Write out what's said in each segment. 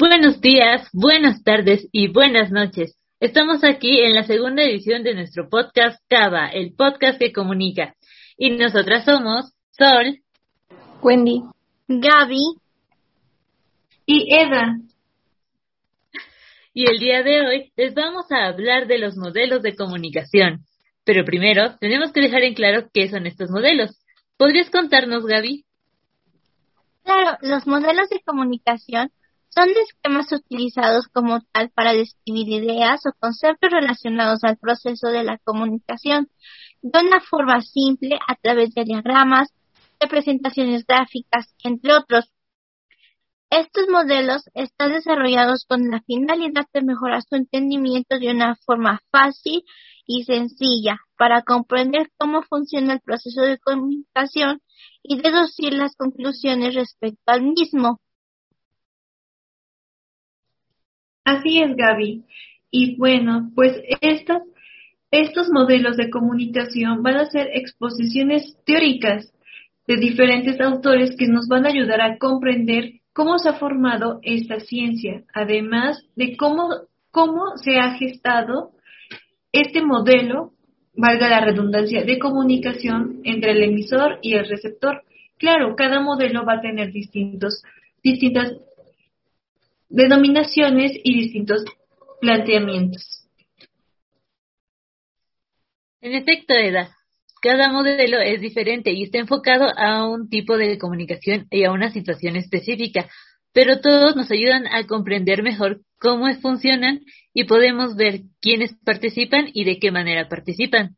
Buenos días, buenas tardes y buenas noches. Estamos aquí en la segunda edición de nuestro podcast Cava, el podcast que comunica. Y nosotras somos Sol, Wendy, Gaby y Eda. Y el día de hoy les vamos a hablar de los modelos de comunicación. Pero primero tenemos que dejar en claro qué son estos modelos. ¿Podrías contarnos, Gaby? Claro, los modelos de comunicación son esquemas utilizados como tal para describir ideas o conceptos relacionados al proceso de la comunicación de una forma simple a través de diagramas, representaciones gráficas, entre otros. Estos modelos están desarrollados con la finalidad de mejorar su entendimiento de una forma fácil y sencilla para comprender cómo funciona el proceso de comunicación y deducir las conclusiones respecto al mismo. Así es, Gaby. Y bueno, pues estos, modelos de comunicación van a ser exposiciones teóricas de diferentes autores que nos van a ayudar a comprender cómo se ha formado esta ciencia, además de cómo, cómo se ha gestado este modelo, valga la redundancia, de comunicación entre el emisor y el receptor. Claro, cada modelo va a tener distintos, distintas denominaciones y distintos planteamientos. En efecto, Eda, cada modelo es diferente y está enfocado a un tipo de comunicación y a una situación específica, pero todos nos ayudan a comprender mejor cómo funcionan y podemos ver quiénes participan y de qué manera participan.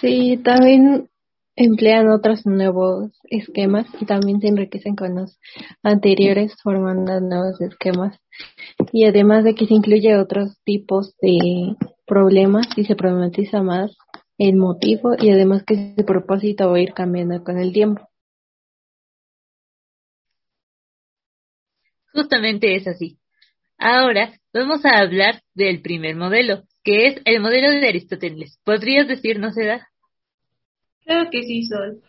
Sí, también emplean otros nuevos esquemas y también se enriquecen con los anteriores formando nuevos esquemas. Y además de que se incluye otros tipos de problemas y se problematiza más el motivo y además que ese propósito va a ir cambiando con el tiempo. Justamente es así. Ahora vamos a hablar del primer modelo, que es el modelo de Aristóteles. ¿Podrías decirnos, Eda? Claro que sí, Sol.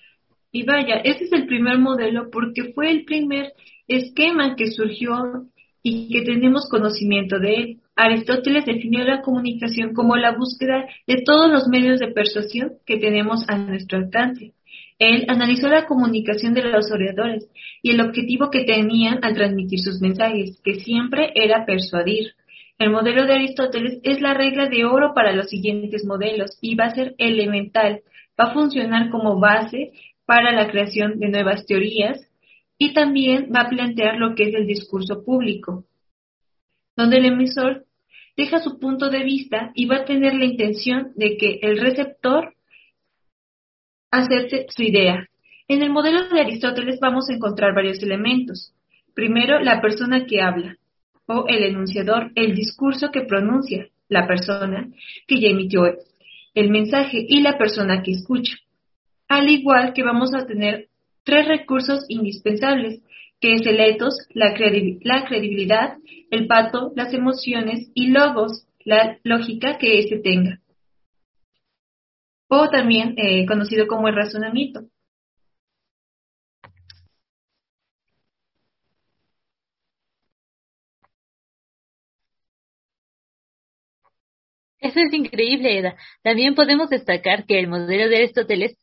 Y vaya, ese es el primer modelo porque fue el primer esquema que surgió y que tenemos conocimiento de él. Aristóteles definió la comunicación como la búsqueda de todos los medios de persuasión que tenemos a nuestro alcance. Él analizó la comunicación de los oradores y el objetivo que tenían al transmitir sus mensajes, que siempre era persuadir. El modelo de Aristóteles es la regla de oro para los siguientes modelos y va a ser elemental, va a funcionar como base para la creación de nuevas teorías y también va a plantear lo que es el discurso público donde el emisor deja su punto de vista y va a tener la intención de que el receptor acepte su idea. En el modelo de Aristóteles vamos a encontrar varios elementos. Primero, la persona que habla, o el enunciador, el discurso que pronuncia, la persona que ya emitió el mensaje y la persona que escucha. Al igual que vamos a tener tres recursos indispensables, que es el etos, la, credibilidad, el pato, las emociones y logos, la lógica que éste tenga. O también eh, conocido como el razonamiento. Eso es increíble, Eda. También podemos destacar que el modelo de Aristóteles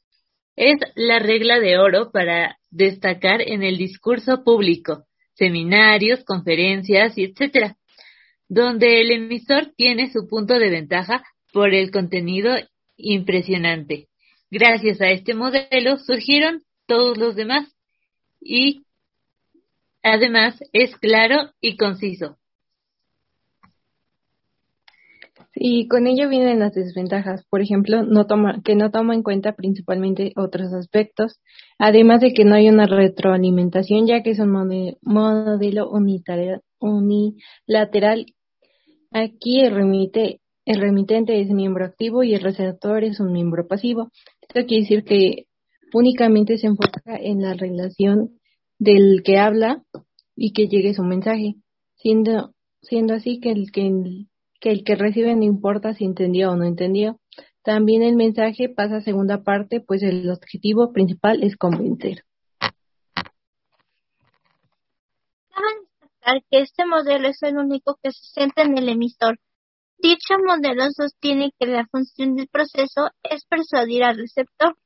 es la regla de oro para destacar en el discurso público, seminarios, conferencias etcétera, donde el emisor tiene su punto de ventaja por el contenido impresionante. Gracias a este modelo surgieron todos los demás y además es claro y conciso. Y con ello vienen las desventajas, por ejemplo, no toma, que no toma en cuenta principalmente otros aspectos, además de que no hay una retroalimentación, ya que es un modelo unilateral. Aquí el, remite, el remitente es miembro activo y el receptor es un miembro pasivo. Esto quiere decir que únicamente se enfoca en la relación del que habla y que llegue su mensaje, siendo, siendo así que el que que el que recibe no importa si entendió o no entendió. También el mensaje pasa a segunda parte, pues el objetivo principal es convencer. destacar que este modelo es el único que se centra en el emisor. Dicho modelo sostiene que la función del proceso es persuadir al receptor.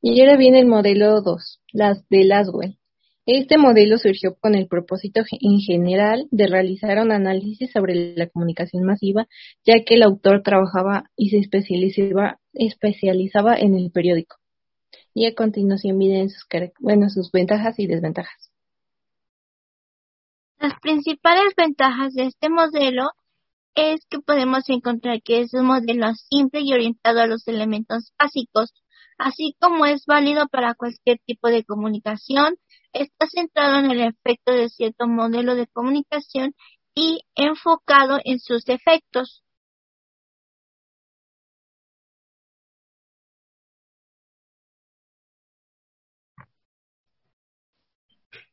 Y ahora viene el modelo 2, las de Laswell. Este modelo surgió con el propósito en general de realizar un análisis sobre la comunicación masiva, ya que el autor trabajaba y se especializaba, en el periódico. Y a continuación vienen sus, sus ventajas y desventajas. Las principales ventajas de este modelo es que podemos encontrar que es un modelo simple y orientado a los elementos básicos, así como es válido para cualquier tipo de comunicación, está centrado en el efecto de cierto modelo de comunicación y enfocado en sus efectos.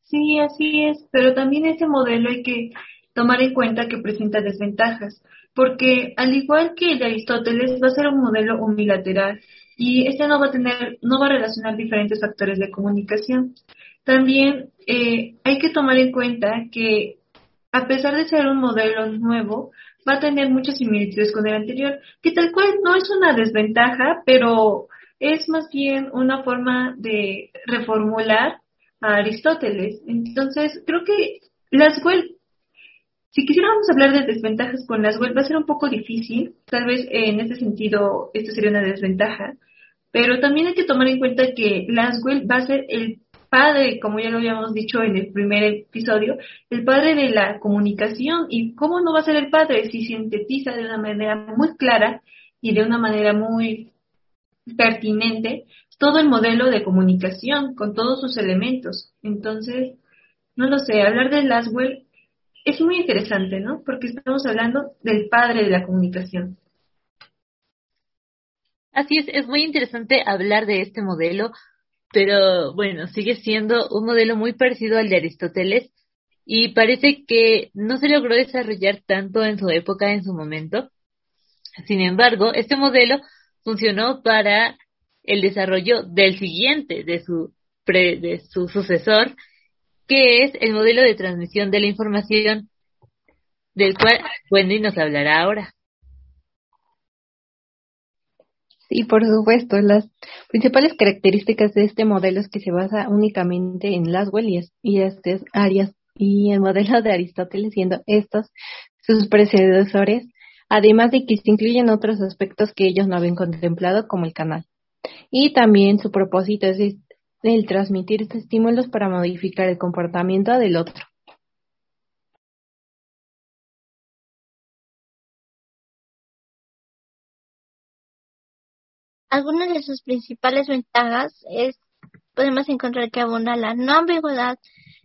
Sí, así es, pero también ese modelo hay que tomar en cuenta que presenta desventajas, porque al igual que el de Aristóteles va a ser un modelo unilateral y este no va a tener, no va a relacionar diferentes factores de comunicación. También eh, hay que tomar en cuenta que a pesar de ser un modelo nuevo, va a tener muchas similitudes con el anterior, que tal cual no es una desventaja, pero es más bien una forma de reformular a Aristóteles. Entonces, creo que Laswell, si quisiéramos hablar de desventajas con Laswell, va a ser un poco difícil. Tal vez en este sentido esto sería una desventaja. Pero también hay que tomar en cuenta que Laswell va a ser el padre, como ya lo habíamos dicho en el primer episodio, el padre de la comunicación. ¿Y cómo no va a ser el padre si sintetiza de una manera muy clara y de una manera muy pertinente todo el modelo de comunicación con todos sus elementos? Entonces, no lo sé, hablar de Laswell es muy interesante, ¿no? Porque estamos hablando del padre de la comunicación. Así es, es muy interesante hablar de este modelo pero bueno, sigue siendo un modelo muy parecido al de Aristóteles y parece que no se logró desarrollar tanto en su época, en su momento. Sin embargo, este modelo funcionó para el desarrollo del siguiente, de su, de su sucesor, que es el modelo de transmisión de la información, del cual Wendy nos hablará ahora. Sí, por supuesto. Las principales características de este modelo es que se basa únicamente en Laswell y, y estas áreas y el modelo de Aristóteles, siendo estos sus predecesores, además de que se incluyen otros aspectos que ellos no habían contemplado, como el canal. Y también su propósito es el transmitir estímulos para modificar el comportamiento del otro. Algunas de sus principales ventajas es, podemos encontrar que abunda la no ambigüedad,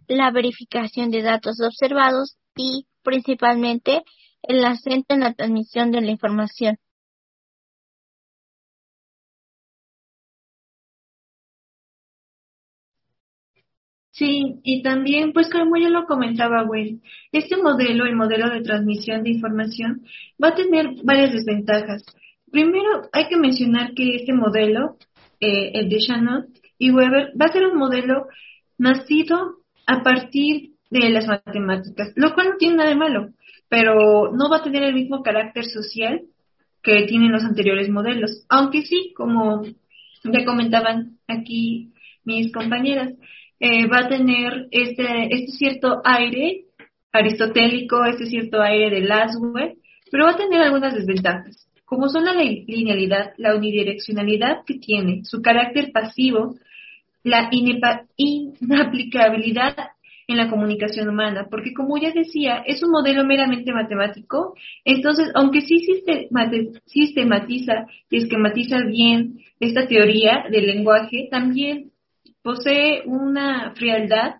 la verificación de datos observados y principalmente el acento en la transmisión de la información. Sí, y también, pues como ya lo comentaba Will, este modelo, el modelo de transmisión de información, va a tener varias desventajas. Primero, hay que mencionar que este modelo, eh, el de Shannon y Weber, va a ser un modelo nacido a partir de las matemáticas, lo cual no tiene nada de malo, pero no va a tener el mismo carácter social que tienen los anteriores modelos, aunque sí, como ya comentaban aquí mis compañeras, eh, va a tener este, este cierto aire aristotélico, este cierto aire de Laswell, pero va a tener algunas desventajas como son la linealidad, la unidireccionalidad que tiene, su carácter pasivo, la inaplicabilidad en la comunicación humana, porque como ya decía, es un modelo meramente matemático, entonces, aunque sí sistematiza y esquematiza bien esta teoría del lenguaje, también posee una frialdad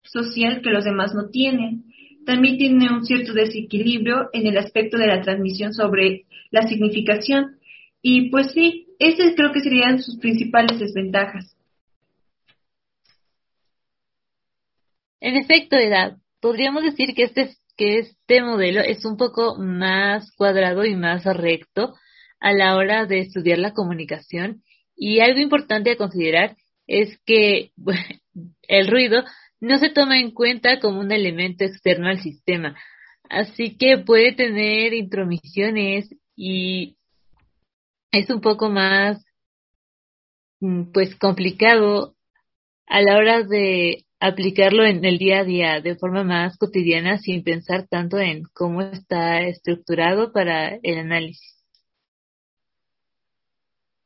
social que los demás no tienen. También tiene un cierto desequilibrio en el aspecto de la transmisión sobre la significación. Y pues sí, esas creo que serían sus principales desventajas. En efecto, Edad, podríamos decir que este, que este modelo es un poco más cuadrado y más recto a la hora de estudiar la comunicación. Y algo importante a considerar es que el ruido no se toma en cuenta como un elemento externo al sistema, así que puede tener intromisiones y es un poco más mm, pues complicado a la hora de aplicarlo en el día a día de forma más cotidiana sin pensar tanto en cómo está estructurado para el análisis.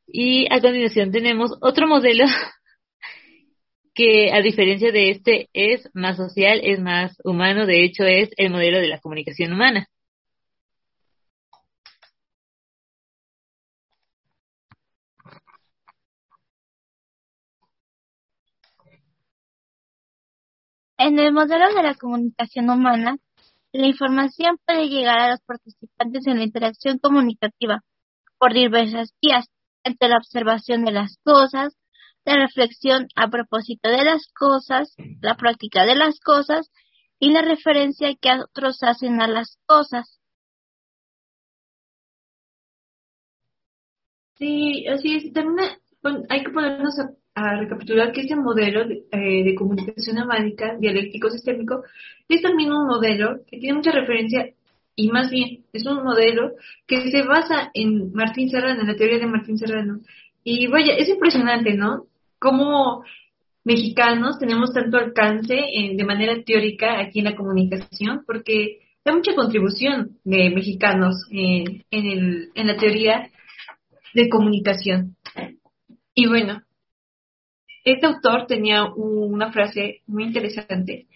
Y a continuación tenemos otro modelo que a diferencia de este es más social, es más humano, de hecho es el modelo de la comunicación humana. En el modelo de la comunicación humana, la información puede llegar a los participantes en la interacción comunicativa por diversas vías, entre la observación de las cosas, la reflexión a propósito de las cosas, la práctica de las cosas y la referencia que otros hacen a las cosas. Sí, así es. También hay que ponernos a, recapitular que este modelo eh, de, comunicación amánica, dialéctico sistémico, es también un modelo que tiene mucha referencia y más bien es un modelo que se basa en Martín Serrano, en la teoría de Martín Serrano. Y vaya, es impresionante, ¿no? Cómo mexicanos tenemos tanto alcance de manera teórica aquí en la comunicación, porque hay mucha contribución de mexicanos en, el, en la teoría de comunicación. Y bueno, este autor tenía una frase muy interesante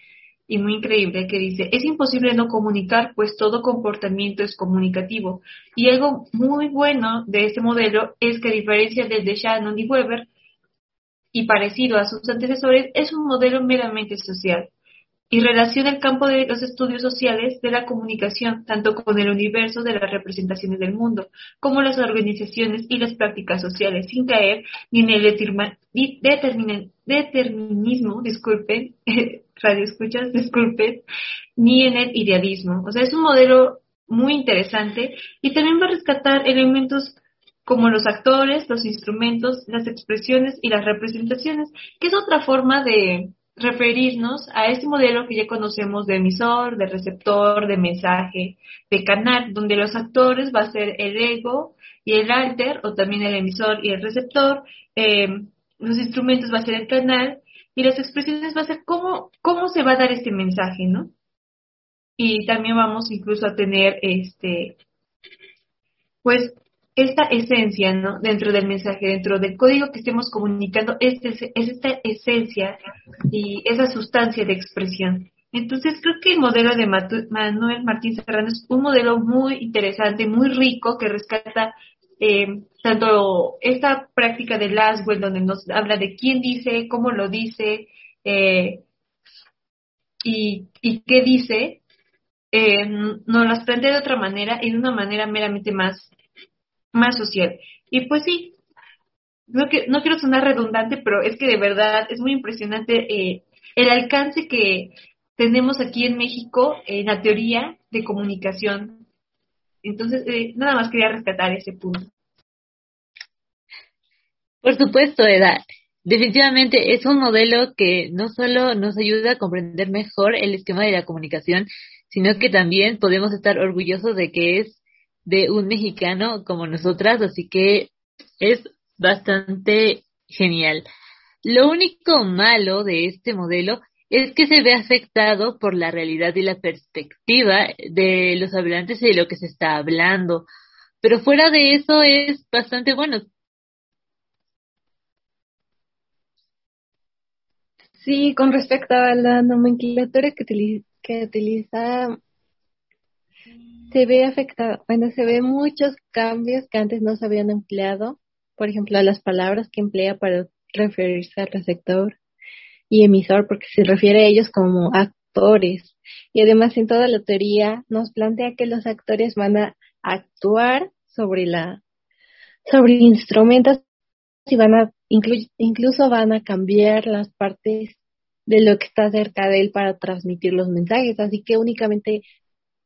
y muy increíble que dice, es imposible no comunicar, pues todo comportamiento es comunicativo. Y algo muy bueno de este modelo es que a diferencia del de Shannon y Weber, y parecido a sus antecesores, es un modelo meramente social y relaciona el campo de los estudios sociales de la comunicación tanto con el universo de las representaciones del mundo como las organizaciones y las prácticas sociales sin caer ni en el determinismo, disculpen, radio escuchas, disculpen, ni en el idealismo. O sea, es un modelo muy interesante y también va a rescatar elementos como los actores, los instrumentos, las expresiones y las representaciones, que es otra forma de, referirnos a este modelo que ya conocemos de emisor, de receptor, de mensaje, de canal, donde los actores va a ser el ego y el alter, o también el emisor y el receptor, eh, los instrumentos va a ser el canal, y las expresiones va a ser cómo, cómo se va a dar este mensaje, ¿no? Y también vamos incluso a tener este, pues esta esencia, ¿no? Dentro del mensaje, dentro del código que estemos comunicando, es, es, esta esencia y esa sustancia de expresión. Entonces creo que el modelo de Manuel Martín Serrano es un modelo muy interesante, muy rico, que rescata eh, tanto esta práctica de Laswell, donde nos habla de quién dice, cómo lo dice eh, y, y, qué dice, eh, nos las plantea de otra manera y de una manera meramente más más social. Y pues sí, no, que, no quiero sonar redundante, pero es que de verdad es muy impresionante eh, el alcance que tenemos aquí en México en la teoría de comunicación. Entonces, eh, nada más quería rescatar ese punto. Por supuesto, Eda. Definitivamente es un modelo que no solo nos ayuda a comprender mejor el esquema de la comunicación, sino que también podemos estar orgullosos de que es de un mexicano como nosotras, así que es bastante genial. Lo único malo de este modelo es que se ve afectado por la realidad y la perspectiva de los hablantes y de lo que se está hablando. Pero fuera de eso es bastante bueno. Sí, con respecto a la nomenclatura que, que utiliza se ve afectado, bueno, se ve muchos cambios que antes no se habían empleado, por ejemplo, las palabras que emplea para referirse al receptor y emisor, porque se refiere a ellos como actores. Y además en toda la teoría nos plantea que los actores van a actuar sobre la, sobre instrumentos y van a, incluso van a cambiar las partes de lo que está cerca de él para transmitir los mensajes. Así que únicamente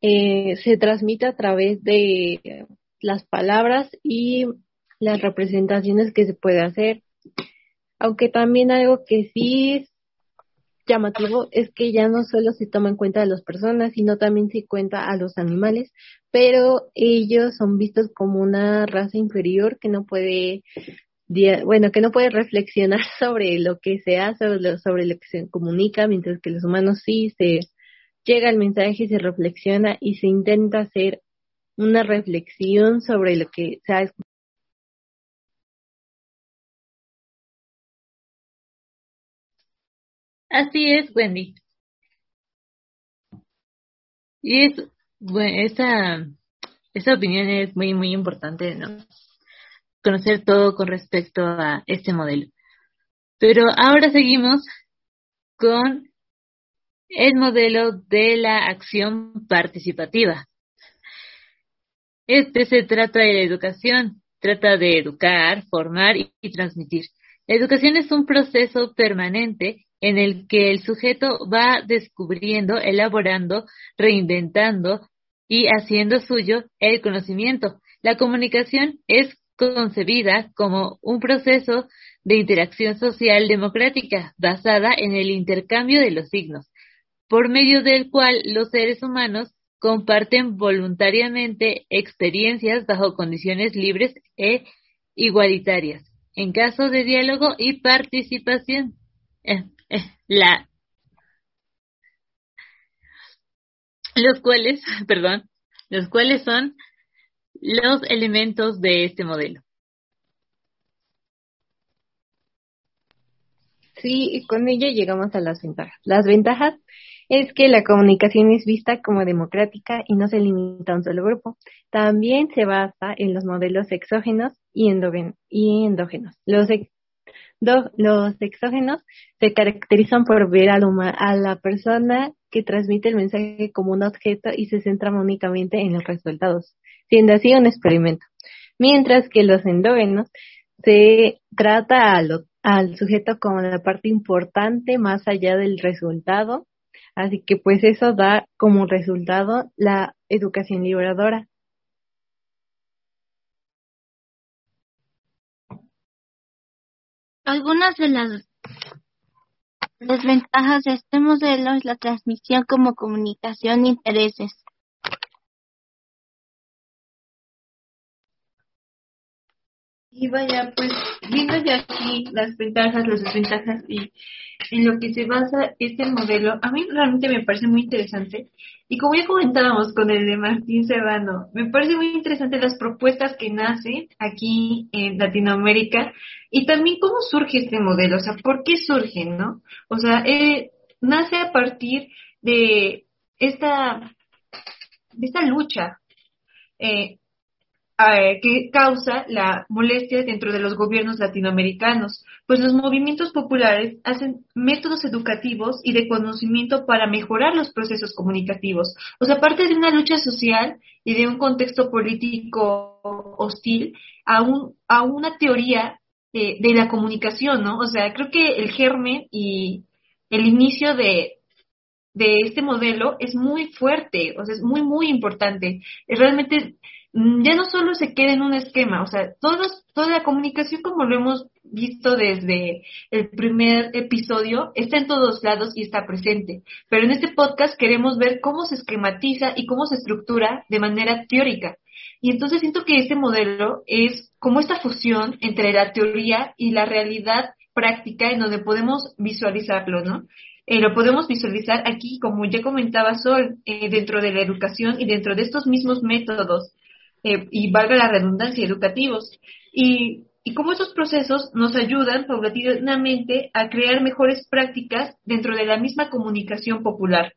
eh, se transmite a través de las palabras y las representaciones que se puede hacer. Aunque también algo que sí es llamativo es que ya no solo se toma en cuenta a las personas, sino también se cuenta a los animales, pero ellos son vistos como una raza inferior que no puede bueno, que no puede reflexionar sobre lo que se hace, sobre lo que se comunica, mientras que los humanos sí se llega el mensaje, se reflexiona y se intenta hacer una reflexión sobre lo que se ha escuchado. Así es, Wendy. Y es, bueno, esa, esa opinión es muy, muy importante, ¿no? Conocer todo con respecto a este modelo. Pero ahora seguimos con el modelo de la acción participativa. Este se trata de la educación, trata de educar, formar y, transmitir. La educación es un proceso permanente en el que el sujeto va descubriendo, elaborando, reinventando y haciendo suyo el conocimiento. La comunicación es concebida como un proceso de interacción social democrática basada en el intercambio de los signos, por medio del cual los seres humanos comparten voluntariamente experiencias bajo condiciones libres e igualitarias, en caso de diálogo y participación. Eh, eh, la, los cuales, perdón, los cuales son los elementos de este modelo. Sí, con ello llegamos a las ventajas. Las ventajas es que la comunicación es vista como democrática y no se limita a un solo grupo. También se basa en los modelos exógenos y, endógenos. Los, exógenos se caracterizan por ver a, a la persona que transmite el mensaje como un objeto y se centran únicamente en los resultados, siendo así un experimento. Mientras que los endógenos se trata al sujeto como la parte importante más allá del resultado Así que pues eso da como resultado la educación liberadora. Algunas de las desventajas de este modelo es la transmisión como comunicación de intereses. Y vaya, pues viendo ya aquí las ventajas, las desventajas y en lo que se basa este modelo, a mí realmente me parece muy interesante. Y como ya comentábamos con el de Martín Serrano, me parece muy interesante las propuestas que nacen aquí en Latinoamérica y también cómo surge este modelo, o sea, por qué surge, ¿no? O sea, eh, nace a partir de esta, de esta lucha eh, eh, que causa la molestia dentro de los gobiernos latinoamericanos, pues los movimientos populares hacen métodos educativos y de conocimiento para mejorar los procesos comunicativos. O sea, aparte de una lucha social y de un contexto político hostil, a, un, a una teoría de, la comunicación, ¿no? O sea, creo que el germen y el inicio de, de este modelo es muy fuerte, o sea, es muy, muy importante. Realmente ya no solo se queda en un esquema, o sea, todos, toda la comunicación como lo hemos visto desde el primer episodio, está en todos lados y está presente. Pero en este podcast queremos ver cómo se esquematiza y cómo se estructura de manera teórica. Y entonces siento que este modelo es como esta fusión entre la teoría y la realidad práctica en donde podemos visualizarlo, ¿no? Eh, lo podemos visualizar aquí, como ya comentaba Sol, eh, dentro de la educación y dentro de estos mismos métodos eh, y valga la redundancia, educativos. Y, y cómo esos procesos nos ayudan paulatinamente a crear mejores prácticas dentro de la misma comunicación popular.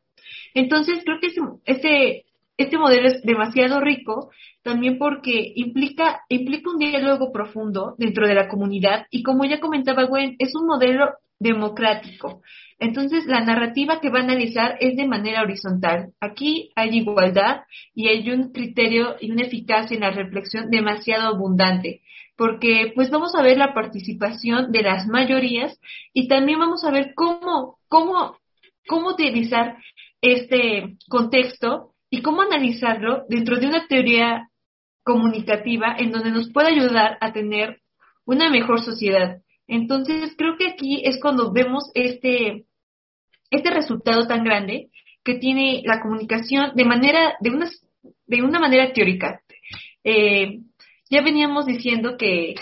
Entonces, creo que este, este modelo es demasiado rico también porque implica, implica un diálogo profundo dentro de la comunidad y como ya comentaba Gwen, es un modelo democrático. Entonces, la narrativa que va a analizar es de manera horizontal. Aquí hay igualdad y hay un criterio y una eficacia en la reflexión demasiado abundante, porque pues vamos a ver la participación de las mayorías y también vamos a ver cómo, cómo, cómo utilizar este contexto y cómo analizarlo dentro de una teoría comunicativa en donde nos pueda ayudar a tener una mejor sociedad. Entonces, creo que aquí es cuando vemos este, este resultado tan grande que tiene la comunicación de manera, de una, de una manera teórica. Eh, ya veníamos diciendo que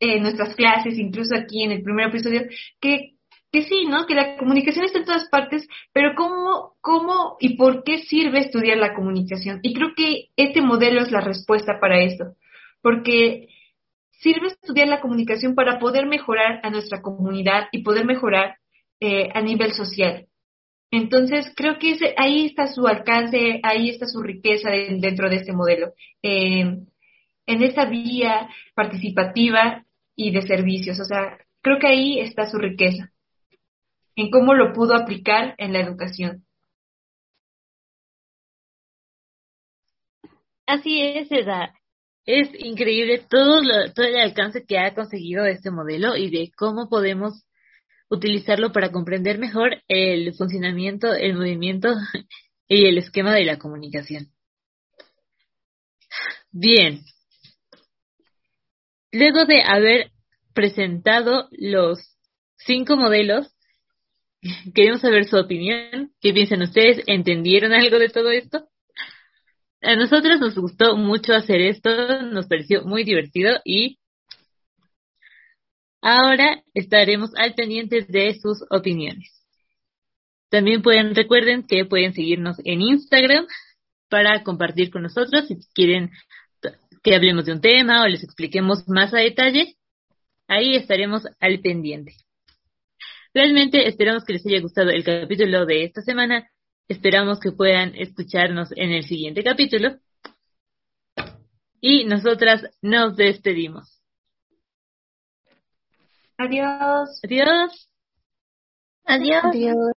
en nuestras clases, incluso aquí en el primer episodio, que, que sí, ¿no? Que la comunicación está en todas partes, pero ¿cómo, cómo y por qué sirve estudiar la comunicación? Y creo que este modelo es la respuesta para esto, porque sirve estudiar la comunicación para poder mejorar a nuestra comunidad y poder mejorar eh, a nivel social. Entonces, creo que ese, ahí está su alcance, ahí está su riqueza dentro de este modelo. Eh, en esa vía participativa y de servicios. O sea, creo que ahí está su riqueza, en cómo lo pudo aplicar en la educación. Así es, Eda. Es increíble todo, todo el alcance que ha conseguido este modelo y de cómo podemos utilizarlo para comprender mejor el funcionamiento, el movimiento y el esquema de la comunicación. Bien. Luego de haber presentado los cinco modelos, queremos saber su opinión. ¿Qué piensan ustedes? ¿Entendieron algo de todo esto? A nosotros nos gustó mucho hacer esto, nos pareció muy divertido y ahora estaremos al pendiente de sus opiniones. También pueden, recuerden que pueden seguirnos en Instagram para compartir con nosotros si quieren que hablemos de un tema o les expliquemos más a detalle. Ahí estaremos al pendiente. Realmente esperamos que les haya gustado el capítulo de esta semana Esperamos que puedan escucharnos en el siguiente capítulo. Y nosotras nos despedimos. Adiós. Adiós. Adiós. Adiós.